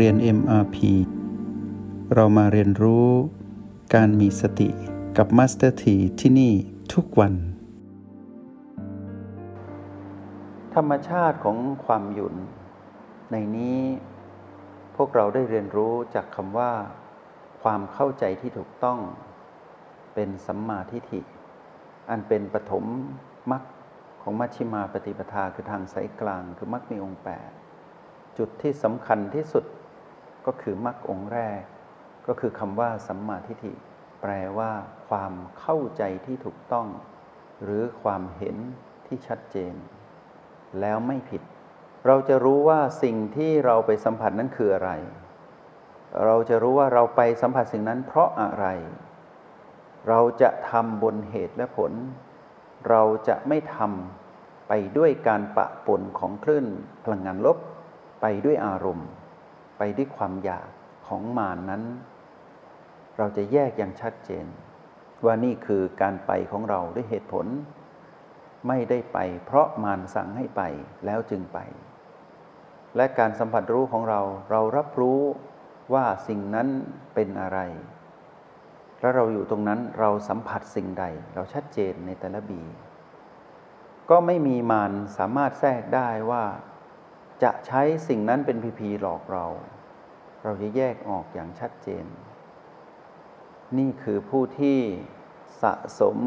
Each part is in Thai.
เรียน MRP เรามาเรียนรู้การมีสติกับ Master T ที่ที่นี่ทุกวัน ธรรมชาติของความหยุดในนี้พวกเราได้เรียนรู้จากคำว่า ความเข้าใจที่ถูกต้อง เป็นสัมมาทิฏฐิ อันเป็นปฐมมรรคของมัชฌิมาปฏิปทาคือทางสายกลางคือมรรคมีองค์แปดจุดที่สำคัญที่สุด ก็คือมรรคองค์แรก ก็คือคำว่าสัมมาทิฏฐิแปลว่า ความเข้าใจที่ถูกต้อง หรือความเห็นที่ชัดเจน แล้วไม่ผิด เราจะรู้ว่าสิ่งที่เราไปสัมผัสนั้นคืออะไร เราจะรู้ว่าเราไปสัมผัสสิ่งนั้นเพราะอะไร เราจะทำบนเหตุและผล เราจะไม่ทำไปด้วยการปะปนของคลื่นพลังงานลบไปด้วยอารมณ์ ไปด้วยความอยากของมานนั้น เราจะแยกอย่างชัดเจน ว่านี่คือการไปของเราด้วยเหตุผล ไม่ได้ไป เพราะมานสั่งให้ไปแล้วจึงไป และการสัมผัสรู้ของเราเรารับรู้ว่าสิ่งนั้นเป็นอะไร แล้วเราอยู่ตรงนั้นเราสัมผัสสิ่งใด เราชัดเจนในแต่ละบี ก็ไม่มีมารสามารถแทรกได้ว่า จะใช้สิ่งนั้นเป็นพีพีหลอกเรา เราจะแยกออกอย่างชัดเจน นี่คือผู้ที่สะสม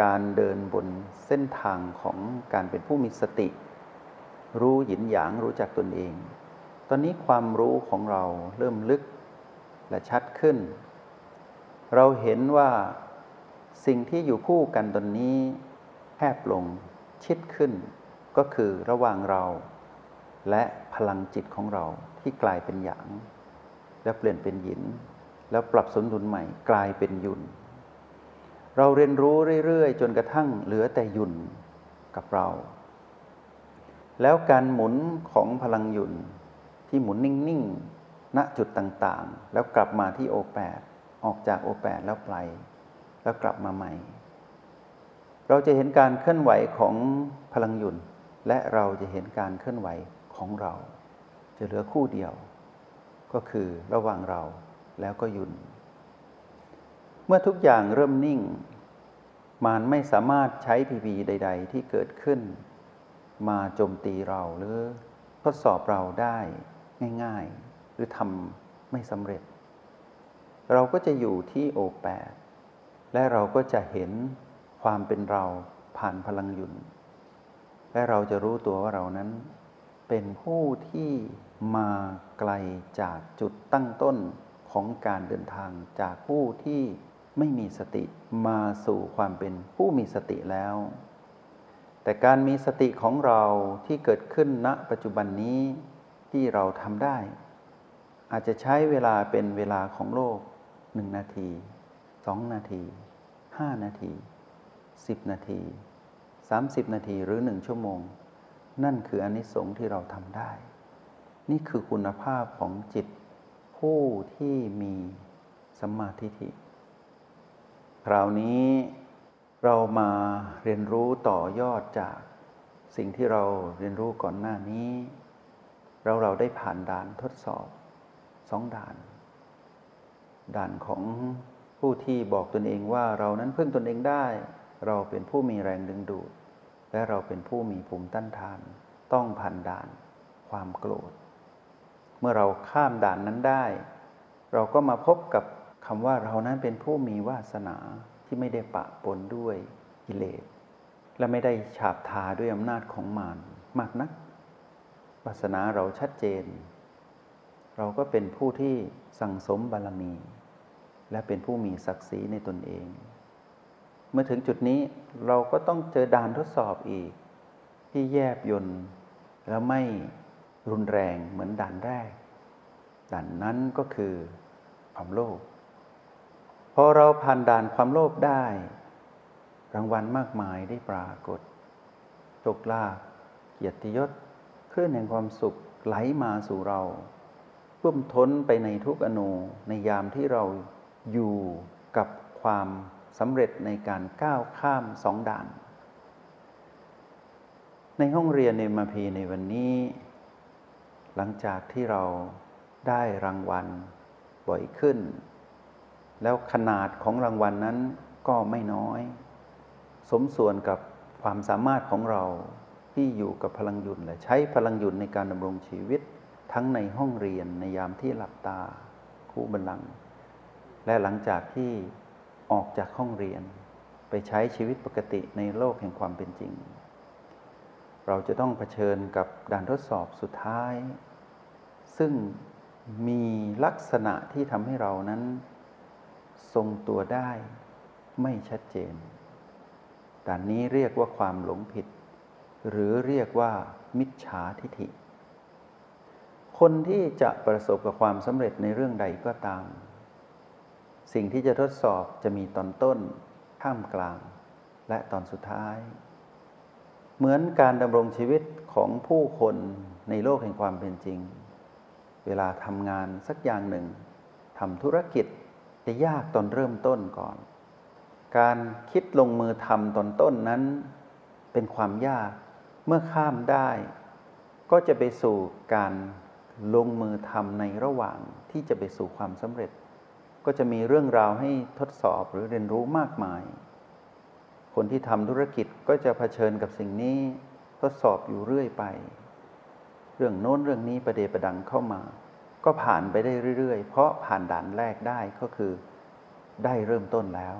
การเดินบนเส้นทางของการเป็นผู้มีสติ รู้หยินหยางรู้จักตนเอง ตอนนี้ความรู้ของเราเริ่มลึกและชัดขึ้น เราเห็นว่าสิ่งที่อยู่คู่กันตอนนี้แคบลงชิดขึ้น ก็คือระหว่างเรา และพลังจิตของเราที่กลายเป็นหยาง แล้วเปลี่ยนเป็นหยิน แล้วปรับสมดุลใหม่กลายเป็นยุน เราเรียนรู้เรื่อยๆ จนกระทั่งเหลือแต่ยุนกับเรา แล้วการหมุนของพลังยุนที่หมุนนิ่งๆ ณจุดต่างๆ แล้วกลับมาที่โอแปดออกจากโอแปดแล้วไป แล้วกลับมาใหม่ เราจะเห็นการเคลื่อนไหวของพลังยุนและเราจะเห็นการเคลื่อนไหว ของเรา จะเหลือคู่เดียว ก็คือระหว่างเราแล้วก็ยุน เมื่อทุกอย่างเริ่มนิ่ง มารไม่สามารถใช้พีพีใด ๆ ที่เกิดขึ้น มาโจมตีเราหรือทดสอบเราได้ง่าย ๆ หรือทำไม่สำเร็จ เราก็จะอยู่ที่โอแปดและเราก็จะเห็นความเป็นเราผ่านพลังยุนและเราจะรู้ตัวว่าเรานั้น เป็นผู้ที่มาไกลจากจุดตั้งต้นของการเดินทางจากผู้ที่ไม่มีสติมาสู่ความเป็นผู้มีสติแล้ว แต่การมีสติของเราที่เกิดขึ้นณปัจจุบันนี้ที่เราทำได้ อาจจะใช้เวลาเป็นเวลาของโลกหนึ่งนาทีสองนาทีห้านาทีสิบนาทีสามสิบนาทีหรือหนึ่งชั่วโมง นั่นคืออนิสงส์ที่เราทำได้ นี่คือคุณภาพของจิตผู้ที่มีสัมมาทิฏฐิคราวนี้เรามาเรียนรู้ต่อยอดจากสิ่งที่เราเรียนรู้ก่อนหน้านี้ เราเราได้ผ่านด่านทดสอบสองด่าน ด่านของผู้ที่บอกตนเองว่าเรานั้นพึ่งตนเองได้ เราเป็นผู้มีแรงดึงดูด และเราเป็นผู้มีภูมิต้านทาน ต้องผ่านด่านความโกรธ เมื่อเราข้ามด่านนั้นได้ เราก็มาพบกับคำว่าเรานั้นเป็นผู้มีวาสนาที่ไม่ได้ปะปนด้วยกิเลสและไม่ได้ฉาบทาด้วยอำนาจของมารมากนักวาสนาเราชัดเจน เราก็เป็นผู้ที่สั่งสมบารมี และเป็นผู้มีศักดิ์ศรีในตนเอง เมื่อถึงจุดนี้เราก็ต้องเจอด่านทดสอบอีก ที่แยบยนต์แล้วไม่รุนแรงเหมือนด่านแรก ด่านนั้นก็คือความโลภพอเราผ่านด่านความโลภได้ รางวัลมากมายได้ปรากฏโชคลาภเกียรติยศคลื่นแห่งความสุขไหลมาสู่เราพุ่มท้นไปในทุกอนูในยามที่เราอยู่กับความ สำเร็จในการก้าวข้ามสองด่าน ในห้องเรียนในมาพีในวันนี้ หลังจากที่เราได้รางวัลบ่อยขึ้น แล้วขนาดของรางวัลนนั้นก็ไม่น้อย สมส่วนกับความสามารถของเราที่อยู่กับพลังหยุดและใช้พลังหยุดในการดำรงชีวิต ทั้งในห้องเรียนในยามที่หลับตาคู่บัลลัง และหลังจากที่ ออกจากห้องเรียน ไปใช้ชีวิตปกติในโลกแห่งความเป็นจริง เราจะต้องเผชิญกับด่านทดสอบสุดท้าย ซึ่งมีลักษณะที่ทำให้เรานั้น ทรงตัวได้ไม่ชัดเจนด่านนี้เรียกว่าความหลงผิด หรือเรียกว่ามิจฉาทิฐิ คนที่จะประสบกับความสำเร็จในเรื่องใดก็ตาม สิ่งที่จะทดสอบจะมีตอนต้น ท่ามกลาง และตอนสุดท้าย เหมือนการดำรงชีวิตของผู้คนในโลกแห่งความเป็นจริง เวลาทำงานสักอย่างหนึ่งทำธุรกิจจะยากตอนเริ่มต้นก่อน การคิดลงมือทำตอนต้นนั้น เป็นความยากเมื่อข้ามได้ ก็จะไปสู่การลงมือทำในระหว่างที่จะไปสู่ความสำเร็จ ก็จะมีเรื่องราวให้ทดสอบหรือเรียนรู้มากมาย คนที่ทำธุรกิจก็จะเผชิญกับสิ่งนี้ทดสอบอยู่เรื่อยไป เรื่องโน้นเรื่องนี้ประเดประดังเข้ามา ก็ผ่านไปได้เรื่อยๆ เพราะผ่านด่านแรกได้ก็คือได้เริ่มต้นแล้ว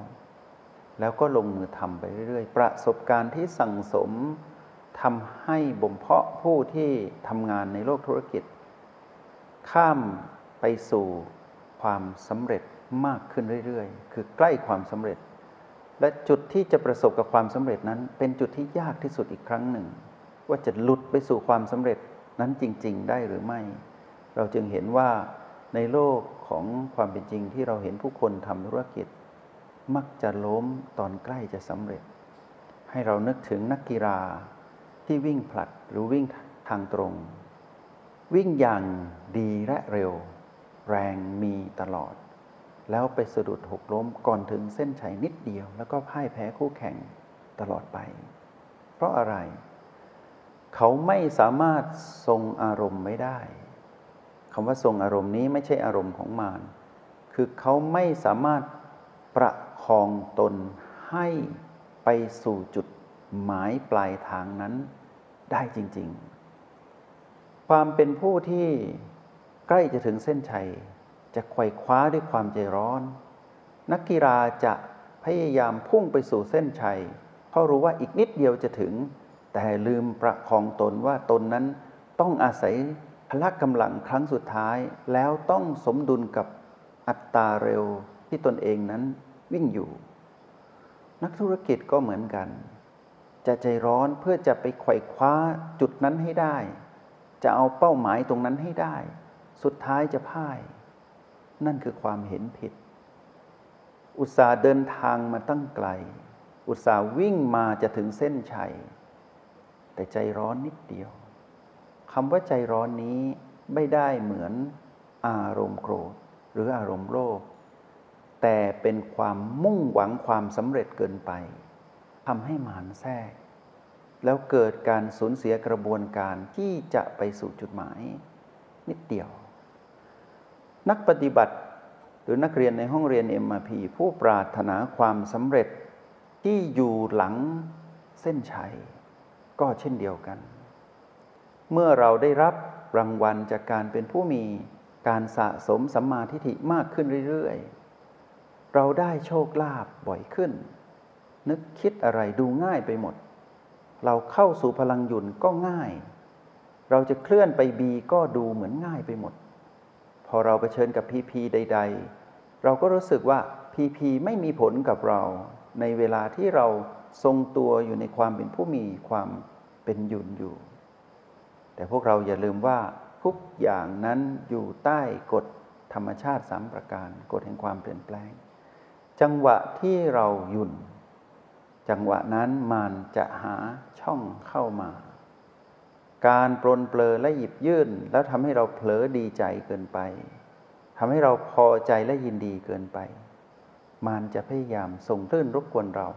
แล้วก็ลงมือทำไปเรื่อยๆ ประสบการณ์ที่สั่งสมทำให้บ่มเพาะผู้ที่ทำงานในโลกธุรกิจ ข้ามไปสู่ความสำเร็จ มากขึ้นเรื่อยๆ คือใกล้ความสำเร็จ และจุดที่จะประสบกับความสำเร็จนั้น เป็นจุดที่ยากที่สุดอีกครั้งหนึ่ง ว่าจะหลุดไปสู่ความสำเร็จนั้นจริง ๆ ได้หรือไม่ เราจึงเห็นว่าในโลกของความเป็นจริงที่เราเห็นผู้คนทำธุรกิจ มักจะล้มตอนใกล้จะสำเร็จ ให้เรานึกถึงนักกีฬาที่วิ่งผลัดหรือวิ่งทางตรง วิ่งอย่างดีและเร็ว แรงมีตลอด แล้วไปสะดุดหกล้มก่อนถึงเส้นชัยนิดเดียว แล้วก็พ่ายแพ้คู่แข่งตลอดไป เพราะอะไร เขาไม่สามารถทรงอารมณ์ไม่ได้คำว่าทรงอารมณ์นี้ไม่ใช่อารมณ์ของมารคือเขาไม่สามารถประคองตนให้ไปสู่จุดหมายปลายทางนั้นได้จริง ๆ ความเป็นผู้ที่ใกล้จะถึงเส้นชัย จะไขว่คว้าด้วยความใจร้อน นักกีฬาจะพยายามพุ่งไปสู่เส้นชัย เพราะรู้ว่าอีกนิดเดียวจะถึง แต่ลืมประคองตนว่าตนนั้นต้องอาศัยพละกำลังครั้งสุดท้าย แล้วต้องสมดุลกับอัตราเร็วที่ตนเองนั้นวิ่งอยู่ นักธุรกิจก็เหมือนกัน จะใจร้อนเพื่อจะไปไขว่คว้าจุดนั้นให้ได้ จะเอาเป้าหมายตรงนั้นให้ได้ สุดท้ายจะพ่าย นั่นคือความเห็นผิด อุตสาห์เดินทางมาตั้งไกล อุตสาห์วิ่งมาจะถึงเส้นชัย แต่ใจร้อนนิดเดียวคำว่าใจร้อนนี้ไม่ได้เหมือนอารมณ์โกรธหรืออารมณ์โลภแต่เป็นความมุ่งหวังความสำเร็จเกินไปทำให้หมานแทรก แล้วเกิดการสูญเสียกระบวนการที่จะไปสู่จุดหมาย นิดเดียว นักปฏิบัติ หรือนักเรียนในห้องเรียน MRP ผู้ปรารถนาความสำเร็จที่อยู่หลังเส้นชัย ก็เช่นเดียวกัน เมื่อเราได้รับรางวัลจากการเป็นผู้มีการสะสมสัมมาทิฏฐิมากขึ้นเรื่อยๆ เราได้โชคลาภบ่อยขึ้น นึกคิดอะไรดูง่ายไปหมด เราเข้าสู่พลังหยุนก็ง่าย เราจะเคลื่อนไปบีก็ดูเหมือนง่ายไปหมด พอเราไปเชิญกับพีพีใด ๆ เราก็รู้สึกว่าพีพีไม่มีผลกับเรา ในเวลาที่เราทรงตัวอยู่ในความเป็นผู้มีความเป็นหยุนอยู่ แต่พวกเราอย่าลืมว่าทุกอย่างนั้นอยู่ใต้กฎธรรมชาติสามประการ กฎแห่งความเปลี่ยนแปลง จังหวะที่เราหยุ่น จังหวะนั้นมันจะหาช่องเข้ามา การปลนเปลือและหยิบยื่น แล้วทำให้เราเผลอดีใจเกินไปทำให้เราพอใจและยินดีเกินไป มันจะพยายามส่งคลื่นรบกวนเรา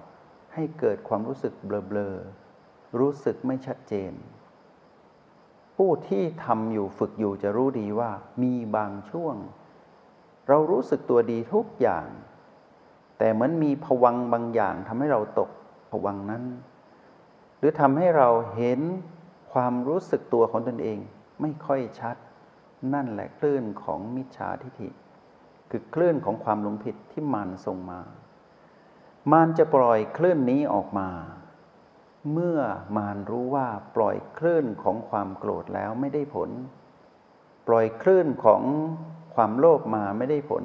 ให้เกิดความรู้สึกเบลอๆรู้สึกไม่ชัดเจน ผู้ที่ทำอยู่ฝึกอยู่จะรู้ดีว่ามีบางช่วง เรารู้สึกตัวดีทุกอย่าง แต่เหมือนมีผวังบางอย่างทำให้เราตกผวังนั้น หรือทำให้เราเห็น ความรู้สึกตัวของตนเองไม่ค่อยชัด นั่นแหละคลื่นของมิจฉาทิฏฐิ คือคลื่นของความหลงผิดที่มานส่งมามานจะปล่อยคลื่นนี้ออกมา เมื่อมานรู้ว่าปล่อยคลื่นของความโกรธแล้วไม่ได้ผล ปล่อยคลื่นของความโลภมาไม่ได้ผล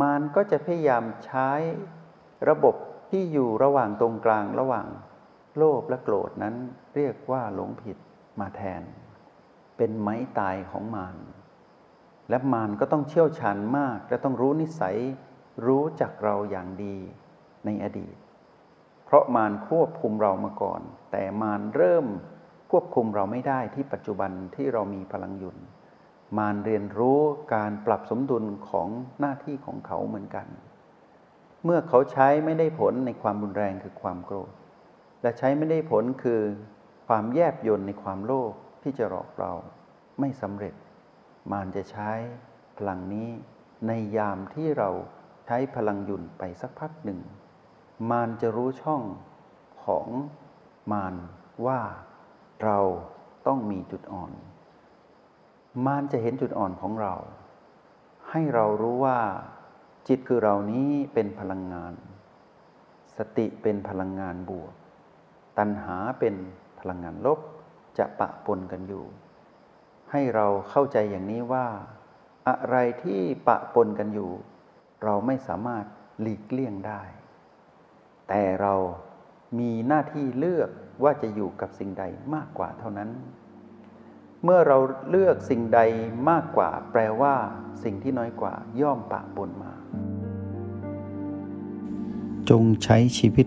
มานก็จะพยายามใช้ระบบที่อยู่ระหว่างตรงกลางระหว่าง โลภและโกรธนั้นเรียกว่าหลงผิดมาแทน เป็นไม้ตายของมารและมารก็ต้องเชี่ยวชาญมาก และต้องรู้นิสัยรู้จักเราอย่างดีในอดีต เพราะมารควบคุมเรามาก่อน แต่มารเริ่มควบคุมเราไม่ได้ที่ปัจจุบันที่เรามีพลังยุนมารเรียนรู้การปรับสมดุลของหน้าที่ของเขาเหมือนกัน เมื่อเขาใช้ไม่ได้ผลในความรุนแรงคือความโกรธ และใช้ไม่ได้ผลคือความแยบยนในความโลภที่จะหลอกเราไม่สำเร็จ มารจะใช้พลังนี้ในยามที่เราใช้พลังยุ่นไปสักพักหนึ่ง มารจะรู้ช่องของมารว่าเราต้องมีจุดอ่อน มารจะเห็นจุดอ่อนของเรา ให้เรารู้ว่าจิตคือเรานี้เป็นพลังงาน สติเป็นพลังงานบวก ตัณหาเป็นพลังงานลบจะปะปนกันอยู่ ให้เราเข้าใจอย่างนี้ว่า อะไรที่ปะปนกันอยู่ เราไม่สามารถหลีกเลี่ยงได้ แต่เรามีหน้าที่เลือกว่าจะอยู่กับสิ่งใดมากกว่าเท่านั้น เมื่อเราเลือกสิ่งใดมากกว่า แปลว่า สิ่งที่น้อยกว่าย่อมปะปนมา จงใช้ชีวิต